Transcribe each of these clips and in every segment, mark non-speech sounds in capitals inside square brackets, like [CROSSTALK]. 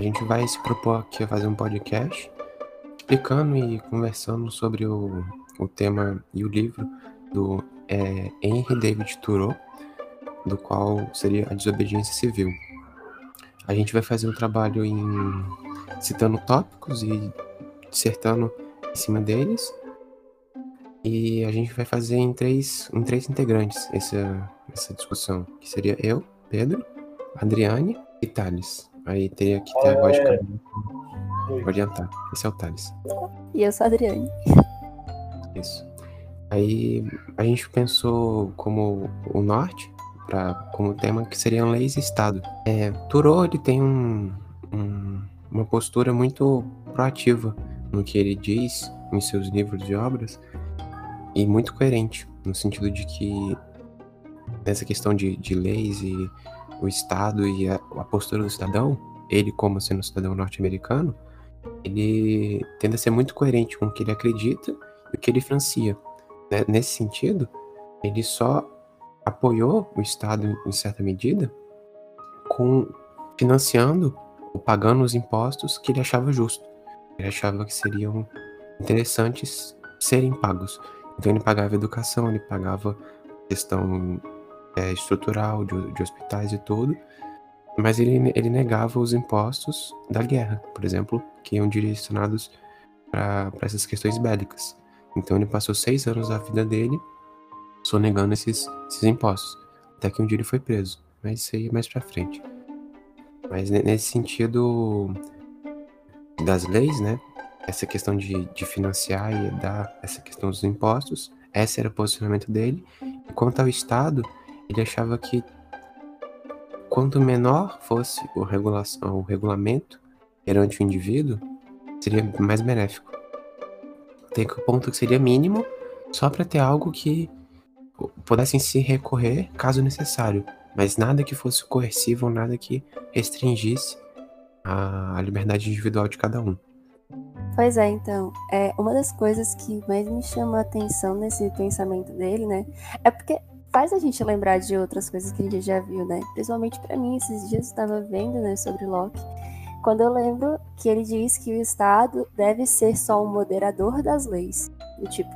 a gente vai se propor aqui a fazer um podcast explicando e conversando sobre o, o tema e o livro do é, Henry David Thoreau, do qual seria a desobediência civil. A gente vai fazer um trabalho em citando tópicos e dissertando em cima deles. E a gente vai fazer em três, em três integrantes essa, essa discussão, que seria eu, Pedro, Adriane e Thales. Aí teria que ter a voz de cada Vou adiantar. Esse é o Thales. E eu sou a Adriane. Isso. Aí a gente pensou como o norte, pra, como tema que seriam leis e Estado. É, Thoreau ele tem um, um, uma postura muito proativa no que ele diz em seus livros e obras e muito coerente no sentido de que nessa questão de, de leis e o Estado e a, a postura do cidadão, ele como sendo cidadão norte-americano, ele tende a ser muito coerente com o que ele acredita e o que ele financia. Né? Nesse sentido, ele só apoiou o Estado em certa medida com financiando ou pagando os impostos que ele achava justo. Ele achava que seriam interessantes serem pagos. Então ele pagava educação, ele pagava questão é, estrutural de, de, hospitais e tudo, mas ele, ele negava os impostos da guerra, por exemplo, que iam direcionados para essas questões bélicas. Então ele passou seis anos da vida dele sonegando esses, esses impostos, até que um dia ele foi preso. Mas isso aí é mais para frente. Mas nesse sentido das leis, né? Essa questão de, de financiar e dar essa questão dos impostos, esse era o posicionamento dele. E quanto ao Estado, ele achava que quanto menor fosse o, regulação, o regulamento perante o indivíduo, seria mais benéfico. Tem que o ponto que seria mínimo, só para ter algo que pudessem se recorrer caso necessário, mas nada que fosse coercivo, nada que restringisse a, a liberdade individual de cada um. Pois é, então, é uma das coisas que mais me chama a atenção nesse pensamento dele, né? É porque faz a gente lembrar de outras coisas que a gente já viu, né? Principalmente para mim, esses dias eu estava vendo, né, sobre Locke, quando eu lembro que ele diz que o Estado deve ser só um moderador das leis. Do tipo,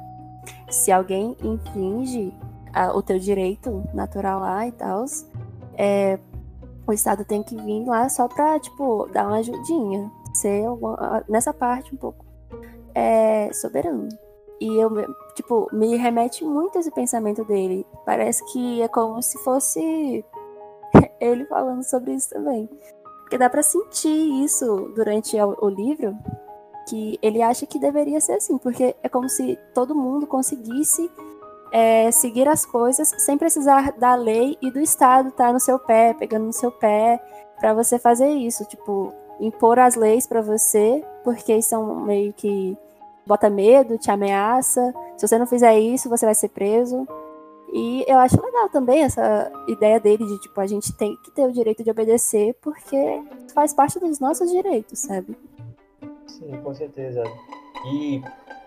se alguém infringe a, o teu direito natural lá e tal, é, o Estado tem que vir lá só pra, tipo, dar uma ajudinha. Ser uma, nessa parte um pouco é, soberano. E eu, tipo, me remete muito esse pensamento dele. Parece que é como se fosse [LAUGHS] ele falando sobre isso também. Porque dá para sentir isso durante o, livro, que ele acha que deveria ser assim, porque é como se todo mundo conseguisse é, seguir as coisas sem precisar da lei e do Estado estar tá no seu pé, pegando no seu pé, para você fazer isso, tipo, impor as leis para você, porque são meio que bota medo, te ameaça. Se você não fizer isso, você vai ser preso. E eu acho legal também essa ideia dele de, tipo, a gente tem que ter o direito de obedecer porque faz parte dos nossos direitos, sabe? Sim, com certeza. E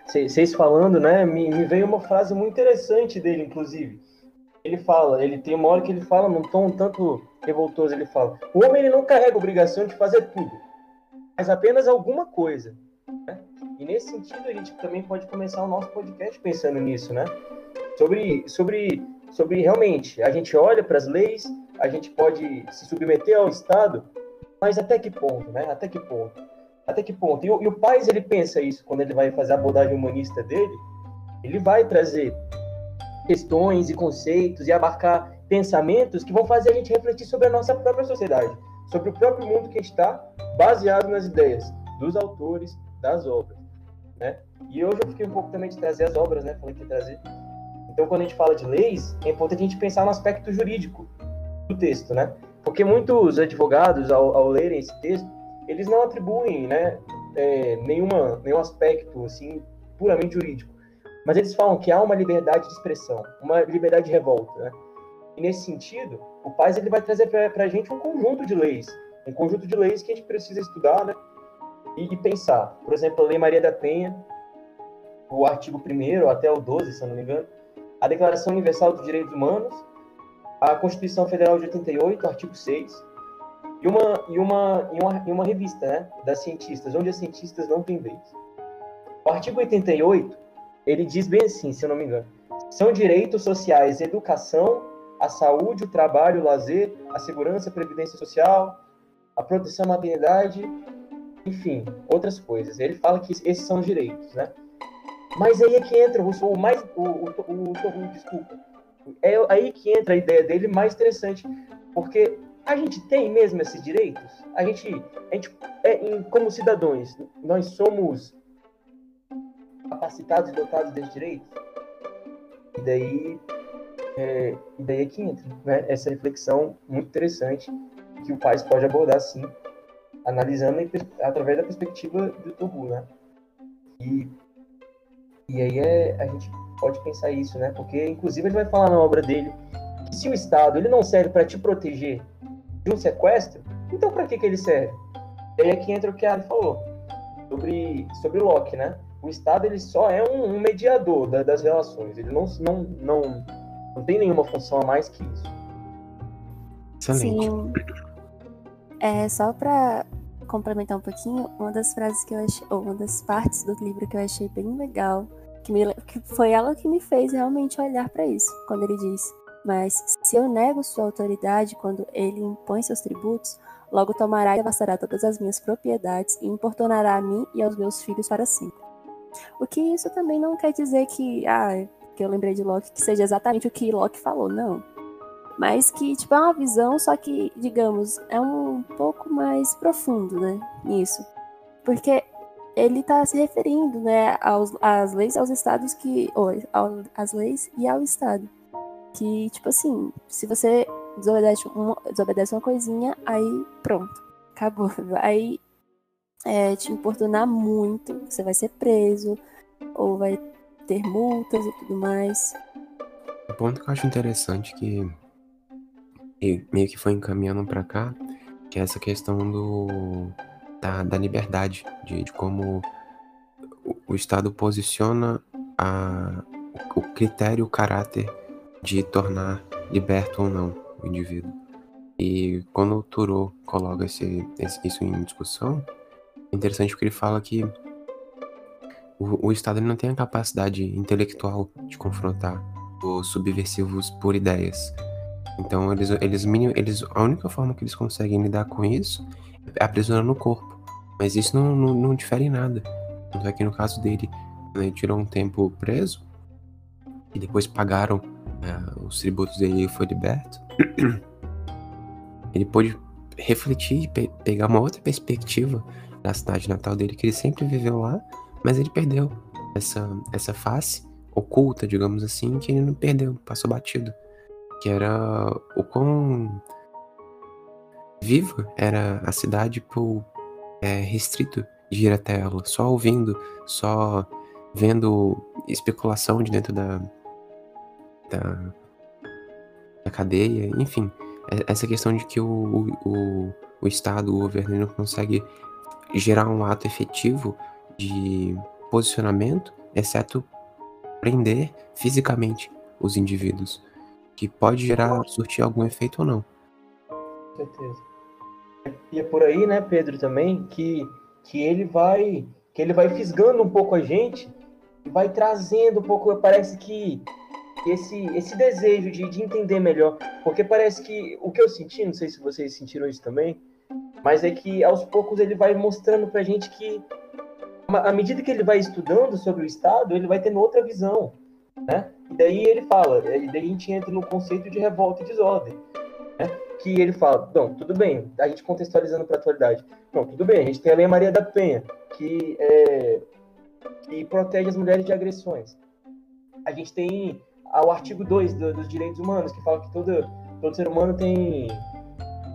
vocês falando, né, me, me, veio uma frase muito interessante dele, inclusive. Ele fala, ele tem uma hora que ele fala num tom tanto revoltoso, ele fala: o homem ele não carrega obrigação de fazer tudo, mas apenas alguma coisa. Né? E nesse sentido a gente também pode começar o nosso podcast pensando nisso, né? Sobre, sobre, sobre realmente a gente olha para as leis, a gente pode se submeter ao Estado, mas até que ponto, né? Até que ponto? Até que ponto? E, e o Pais, ele pensa isso quando ele vai fazer a abordagem humanista dele, ele vai trazer questões e conceitos e abarcar pensamentos que vão fazer a gente refletir sobre a nossa própria sociedade, sobre o próprio mundo que está baseado nas ideias dos autores das obras, né? E hoje eu fiquei um pouco também de trazer as obras, né? Falei que ia trazer. Então, quando a gente fala de leis, é importante a gente pensar no aspecto jurídico do texto, né? Porque muitos advogados, ao, ao lerem esse texto, eles não atribuem né, é, nenhuma, nenhum aspecto assim puramente jurídico, mas eles falam que há uma liberdade de expressão, uma liberdade de revolta. Né? E nesse sentido, o Paz ele vai trazer para a gente um conjunto de leis, um conjunto de leis que a gente precisa estudar né, e, e pensar. Por exemplo, a Lei Maria da Penha, o artigo 1 até o 12, se eu não me engano, a Declaração Universal dos Direitos Humanos, a Constituição Federal de 88, artigo 6, e uma, e uma, e uma, e uma revista né, das cientistas, onde as cientistas não têm vez. O artigo 88, ele diz bem assim, se eu não me engano, são direitos sociais educação, a saúde, o trabalho, o lazer, a segurança, a previdência social, a proteção à maternidade, enfim, outras coisas. Ele fala que esses são os direitos, né? Mas aí é que entra o, o mais, o, o, o, o, desculpa, é aí que entra a ideia dele mais interessante, porque a gente tem mesmo esses direitos? A gente, a gente é, como cidadãos, nós somos capacitados e dotados desses direitos? E daí, é, e daí é que entra né, essa reflexão muito interessante que o país pode abordar, sim, analisando através da perspectiva do Tobu, né? E, e aí é, a gente pode pensar isso, né? Porque, inclusive, ele vai falar na obra dele que se o Estado ele não serve para te proteger de um sequestro, então para que, que ele serve? E aí é que entra o que a Ali falou sobre, sobre Locke, né? O Estado ele só é um, um mediador da, das relações, ele não, não, não, não tem nenhuma função a mais que isso. Excelente. Sim. É, só para complementar um pouquinho, uma das frases que eu achei, ou uma das partes do livro que eu achei bem legal, que, me, que foi ela que me fez realmente olhar para isso, quando ele diz: Mas se eu nego sua autoridade quando ele impõe seus tributos, logo tomará e devastará todas as minhas propriedades e importunará a mim e aos meus filhos para sempre. O que isso também não quer dizer que, ah, que eu lembrei de Locke, que seja exatamente o que Locke falou, não. Mas que, tipo, é uma visão, só que, digamos, é um pouco mais profundo, né, nisso. Porque ele está se referindo, né, aos, às leis, aos estados que, ou às leis e ao estado. Que, tipo assim, se você desobedece uma, desobedece uma coisinha, aí pronto, acabou. [LAUGHS] Aí é, te importunar muito, você vai ser preso, ou vai ter multas e tudo mais. O ponto que eu acho interessante que meio que foi encaminhando para cá, que é essa questão do da, da liberdade, de, de como o, o, Estado posiciona a, o critério, o caráter de tornar liberto ou não o indivíduo. E quando o Thoreau coloca esse, esse, isso em discussão, é interessante porque ele fala que o, o Estado não tem a capacidade intelectual de confrontar os subversivos por ideias. Então, eles, eles, eles, a única forma que eles conseguem lidar com isso é aprisionando o corpo. Mas isso não, não, não difere em nada. Tanto é que no caso dele, né, ele tirou um tempo preso e depois pagaram é, os tributos dele e foi liberto. [CLEARS THROAT] ele pôde refletir e pe pegar uma outra perspectiva da cidade natal dele, que ele sempre viveu lá, mas ele perdeu essa, essa face oculta, digamos assim, que ele não perdeu, passou batido. Que era o quão viva era a cidade por é, restrito de ir até ela, só ouvindo, só vendo especulação de dentro da, da, da cadeia, enfim, é, essa questão de que o, o, o Estado, o governo, não consegue gerar um ato efetivo de posicionamento, exceto prender fisicamente os indivíduos, que pode gerar, surtir algum efeito ou não. Com certeza. E é por aí, né, Pedro, também, que, que ele vai que ele vai fisgando um pouco a gente vai trazendo um pouco, parece que esse, esse desejo de, de entender melhor, porque parece que o que eu senti, não sei se vocês sentiram isso também, mas é que aos poucos ele vai mostrando pra gente que à medida que ele vai estudando sobre o Estado, ele vai tendo outra visão, né? E daí ele fala, e daí a gente entra no conceito de revolta e desordem, né? Que ele fala, não, tudo bem, a gente contextualizando para a atualidade, não, tudo bem, a gente tem a Lei Maria da Penha, que, é, que protege as mulheres de agressões. A gente tem o artigo 2 do, dos direitos humanos, que fala que todo, todo ser humano tem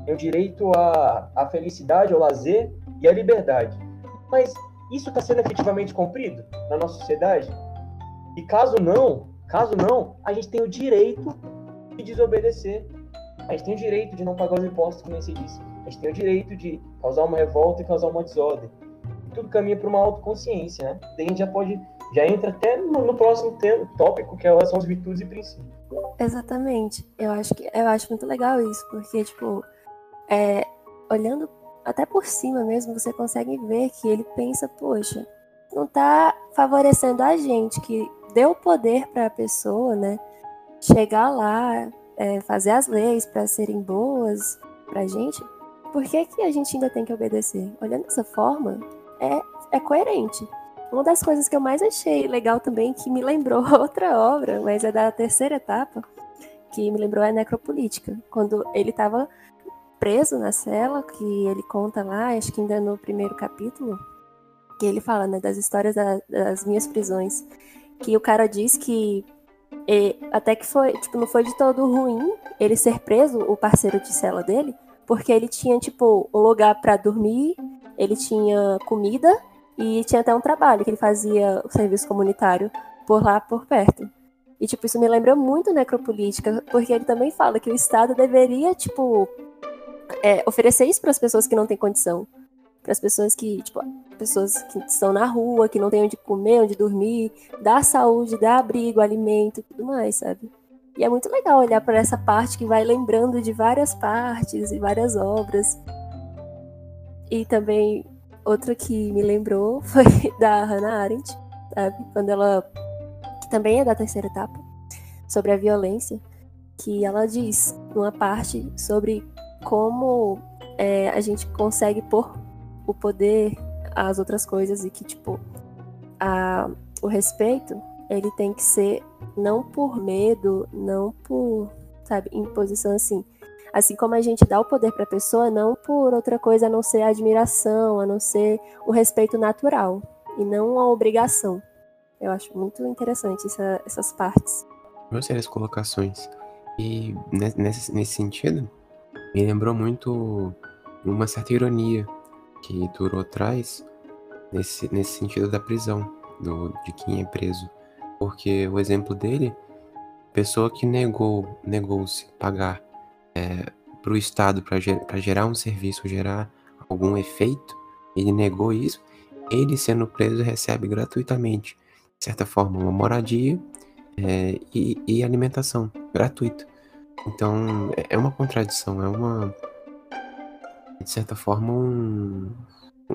tem o direito à, à felicidade, ao lazer e à liberdade. Mas isso está sendo efetivamente cumprido na nossa sociedade? E caso não, caso não, a gente tem o direito de desobedecer. A gente tem o direito de não pagar os impostos, como você disse. A gente tem o direito de causar uma revolta e causar uma desordem. Tudo caminha para uma autoconsciência, né? Daí a gente já pode, já entra até no, no próximo tema, tópico, que são as virtudes e princípios. Exatamente. Eu acho que eu acho muito legal isso, porque tipo, é, olhando até por cima mesmo, você consegue ver que ele pensa, poxa, não está favorecendo a gente, que deu poder para a pessoa, né? Chegar lá, é, fazer as leis para serem boas para a gente, por que, que a gente ainda tem que obedecer? Olhando dessa forma, é, é coerente. Uma das coisas que eu mais achei legal também, que me lembrou [LAUGHS] outra obra, mas é da terceira etapa, que me lembrou é a Necropolítica, quando ele estava preso na cela, que ele conta lá, acho que ainda no primeiro capítulo, que ele fala, né, das histórias da, das minhas prisões, que o cara diz que e, até que foi, tipo, não foi de todo ruim ele ser preso, o parceiro de cela dele, porque ele tinha, tipo, um lugar para dormir, ele tinha comida e tinha até um trabalho que ele fazia o serviço comunitário por lá, por perto. E, tipo, isso me lembra muito necropolítica, porque ele também fala que o Estado deveria, tipo, é, oferecer isso para as pessoas que não têm condição. Para as pessoas que, tipo, pessoas que estão na rua, que não têm onde comer, onde dormir, dar saúde, dar abrigo, alimento e tudo mais, sabe? E é muito legal olhar para essa parte que vai lembrando de várias partes e várias obras. E também outra que me lembrou [LAUGHS] foi da Hannah Arendt, sabe? Quando ela que também é da terceira etapa, sobre a violência, que ela diz numa parte sobre como é, a gente consegue pôr o poder às outras coisas e que, tipo, a, o respeito, ele tem que ser não por medo, não por, sabe, imposição assim. Assim como a gente dá o poder para a pessoa, não por outra coisa a não ser a admiração, a não ser o respeito natural e não a obrigação. Eu acho muito interessante essa, essas partes. Gostei colocações. E nesse, nesse sentido, me lembrou muito uma certa ironia que Turo traz nesse, nesse sentido da prisão, do, de quem é preso. Porque o exemplo dele, pessoa que negou, negou-se pagar é, para o Estado para ger, gerar um serviço, gerar algum efeito, ele negou isso, ele sendo preso recebe gratuitamente, de certa forma, uma moradia é, e, e alimentação gratuita. Então, é, é uma contradição, é uma. De certa forma, um.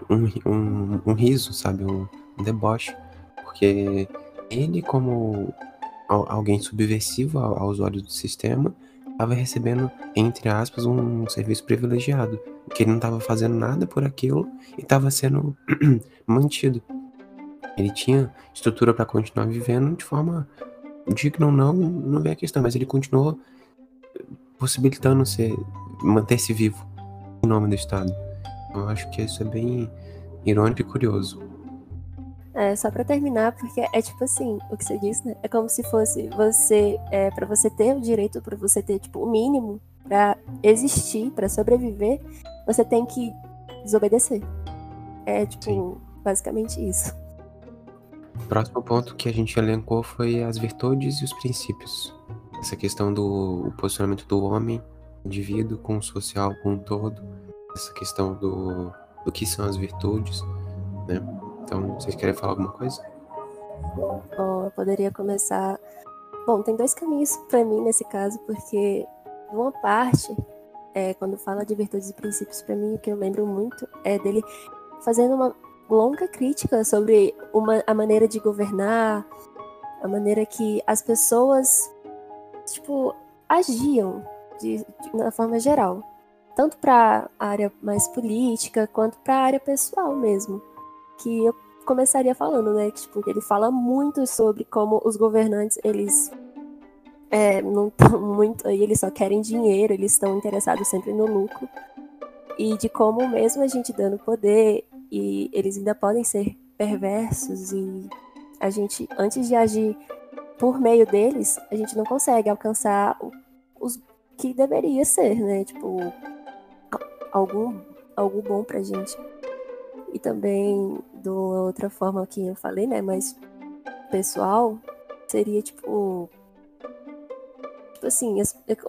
Um, um, um riso, sabe? Um, um deboche. Porque ele, como alguém subversivo aos olhos do sistema, estava recebendo, entre aspas, um serviço privilegiado. Que ele não estava fazendo nada por aquilo e estava sendo [CLEARS THROAT] mantido. Ele tinha estrutura para continuar vivendo de forma digna ou não, não vem a questão, mas ele continuou possibilitando ser manter-se vivo em nome do Estado. Eu acho que isso é bem irônico e curioso. É, só para terminar, porque é tipo assim, o que você disse, né? É como se fosse você, é, para você ter o direito, para você ter tipo o mínimo para existir, para sobreviver, você tem que desobedecer. É tipo Sim. basicamente isso. O próximo ponto que a gente elencou foi as virtudes e os princípios essa questão do posicionamento do homem, indivíduo com o social com um todo, essa questão do, do que são as virtudes, né? Então, vocês querem falar alguma coisa? Bom, eu poderia começar. Bom, tem dois caminhos para mim nesse caso, porque uma parte, é, quando fala de virtudes e princípios, para mim o que eu lembro muito é dele fazendo uma longa crítica sobre uma, a maneira de governar, a maneira que as pessoas tipo, agiam de, de uma forma geral. Tanto para a área mais política, quanto para a área pessoal mesmo. Que eu começaria falando, né? Que, tipo, ele fala muito sobre como os governantes, eles é, não estão [LAUGHS] muito aí, eles só querem dinheiro, eles estão interessados sempre no lucro. E de como mesmo a gente dando poder, e eles ainda podem ser perversos e a gente, antes de agir por meio deles, a gente não consegue alcançar os que deveria ser, né? Tipo, algum, algo bom pra gente. E também, de outra forma que eu falei, né? Mas pessoal, seria tipo. Tipo assim,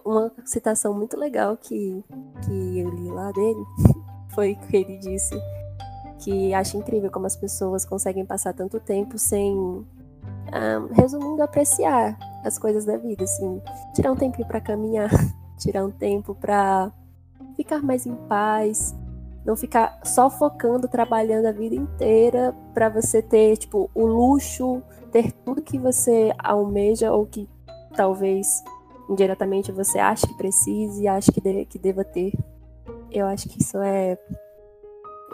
uma citação muito legal que, que eu li lá dele [LAUGHS] foi que ele disse que acha incrível como as pessoas conseguem passar tanto tempo sem um, resumindo, apreciar as coisas da vida, assim, tirar um tempinho para caminhar, [LAUGHS] tirar um tempo para ficar mais em paz, não ficar só focando, trabalhando a vida inteira para você ter, tipo, o luxo, ter tudo que você almeja ou que talvez indiretamente você acha que precise e acha que, de, que deva ter. Eu acho que isso é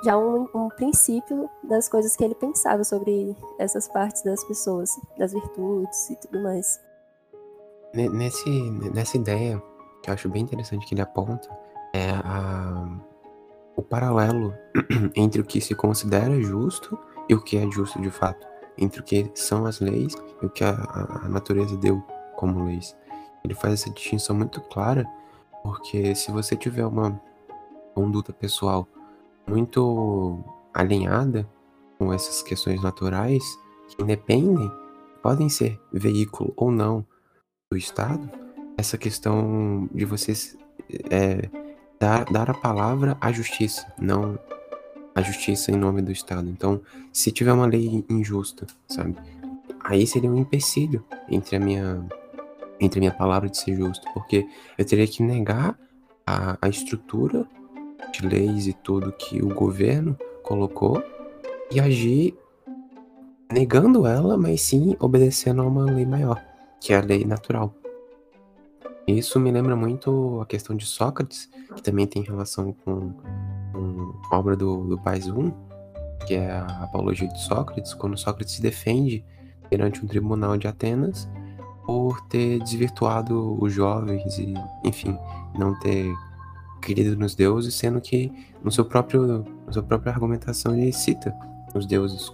já um, um, princípio das coisas que ele pensava sobre essas partes das pessoas, das virtudes e tudo mais. Nesse, nessa ideia, que eu acho bem interessante que ele aponta, é a, o paralelo [CLEARS THROAT] entre o que se considera justo e o que é justo de fato, entre o que são as leis e o que a, a natureza deu como leis. Ele faz essa distinção muito clara, porque se você tiver uma conduta pessoal muito alinhada com essas questões naturais, que independem, podem ser veículo ou não do Estado, essa questão de vocês é, dar, dar a palavra à justiça, não a justiça em nome do Estado. Então, se tiver uma lei injusta, sabe, aí seria um empecilho entre a minha entre a minha palavra de ser justo, porque eu teria que negar a, a estrutura de leis e tudo que o governo colocou e agir negando ela, mas sim obedecendo a uma lei maior, que é a lei natural. Isso me lembra muito a questão de Sócrates, que também tem relação com, com a obra do, do Paisum, que é a Apologia de Sócrates, quando Sócrates se defende perante um tribunal de Atenas por ter desvirtuado os jovens e, enfim, não ter querido nos deuses, sendo que no seu próprio, na sua própria argumentação ele cita os deuses